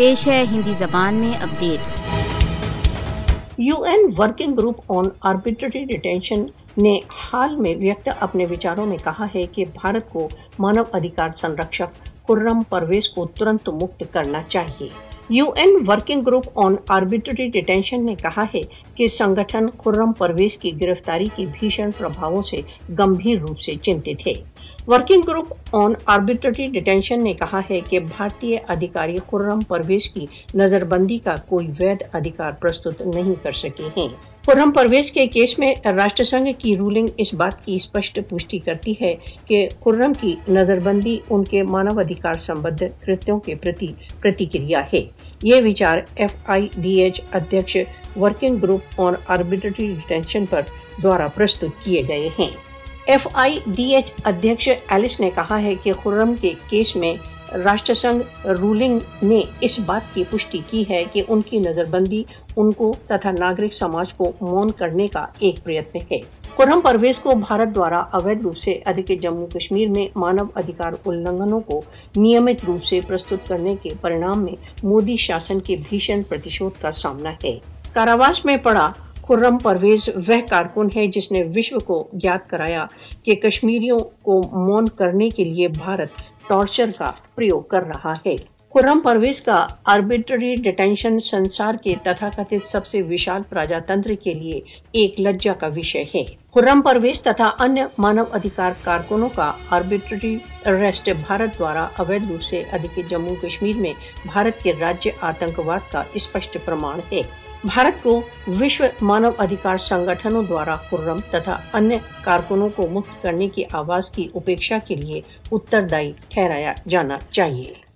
پیش ہے ہندی زبان میں update. U N working group on arbitrary detention نے حال میں ویکت اپنے وچاروں میں کہا ہے کہ بھارت کو مانو ادھیکار سنرکشک خرم پرویز کو ترنت مکت کرنا چاہیے۔ U N working group on arbitrary detention نے کہا ہے کہ سنگھن خرم پرویز کی گرفتاری کی بھیشن پربھاؤں سے گمبھیر روپ سے چنتت ہے۔ Working group on arbitrary detention نے کہا ہے کہ بھارتی ادھیکاری خرم پرویز کی نظر بندی کا کوئی وید ادھیکار پرستت نہیں کر سکے ہیں۔ خرم پرویز کے کیس میں راشٹر سنگھ کی رولنگ اس بات کی اسپشٹ پشٹی کرتی ہے کہ خرم کی نظر بندی ان کے مانو ادھیکار سمبدھ کرتوں کے پرتی پرتیکریا ہے۔ یہ وچار F I D H ادھیکش working group on arbitrary detention پر دوارا پرستت کیے گئے ہیں۔ ایف آئی ڈی ایچ ادھیکش ایلس نے کہا ہے کہ خرم کے کیس میں راشٹر سنگھ رولنگ نے اس بات کی پشٹی کی ہے کہ ان کی نظر بندی ان کو تتھا ناگرک سماج کو مون کرنے کا ایک پریتن ہے۔ خرم پرویز کو بھارت دوارا اویدھ روپ سے ادھک جموں کشمیر میں مانو ادھیکار النگھنوں کو نیمت روپ سے پرستت کرنے کے پرینام میں مودی شاسن کے بھیشن پرتشود کا سامنا ہے۔ کاراواس میں پڑا خرم پرویز وہ کارکن ہے جس نے وشو کو یاد کرایا کہ کشمیریوں کو مون کرنے کے لیے بھارت ٹارچر کا پریوگ کر رہا ہے۔ خرم پرویز کا آربیٹری ڈیٹینشن سنسار کے تتھا کتھت سب سے وشال پراجاتنتر کے لیے ایک لجا کا وشے ہے۔ خرم پرویز تتھا انیہ مانو ادھیکار کارکنوں کا آربیٹری ریسٹ بھارت دوارا اویدھ روپ سے ادھک جموں کشمیر میں بھارت کے راجیہ آتنکواد کا اسپشٹ پرمان ہے۔ بھارت کو وشو مانو ادھیکار سنگھنوں دوارا خرم تتھا انیہ کارکنوں کو مکت کرنے کی آواز کی اپیکشا کے لیے اتردائی ٹھہرایا جانا چاہیے۔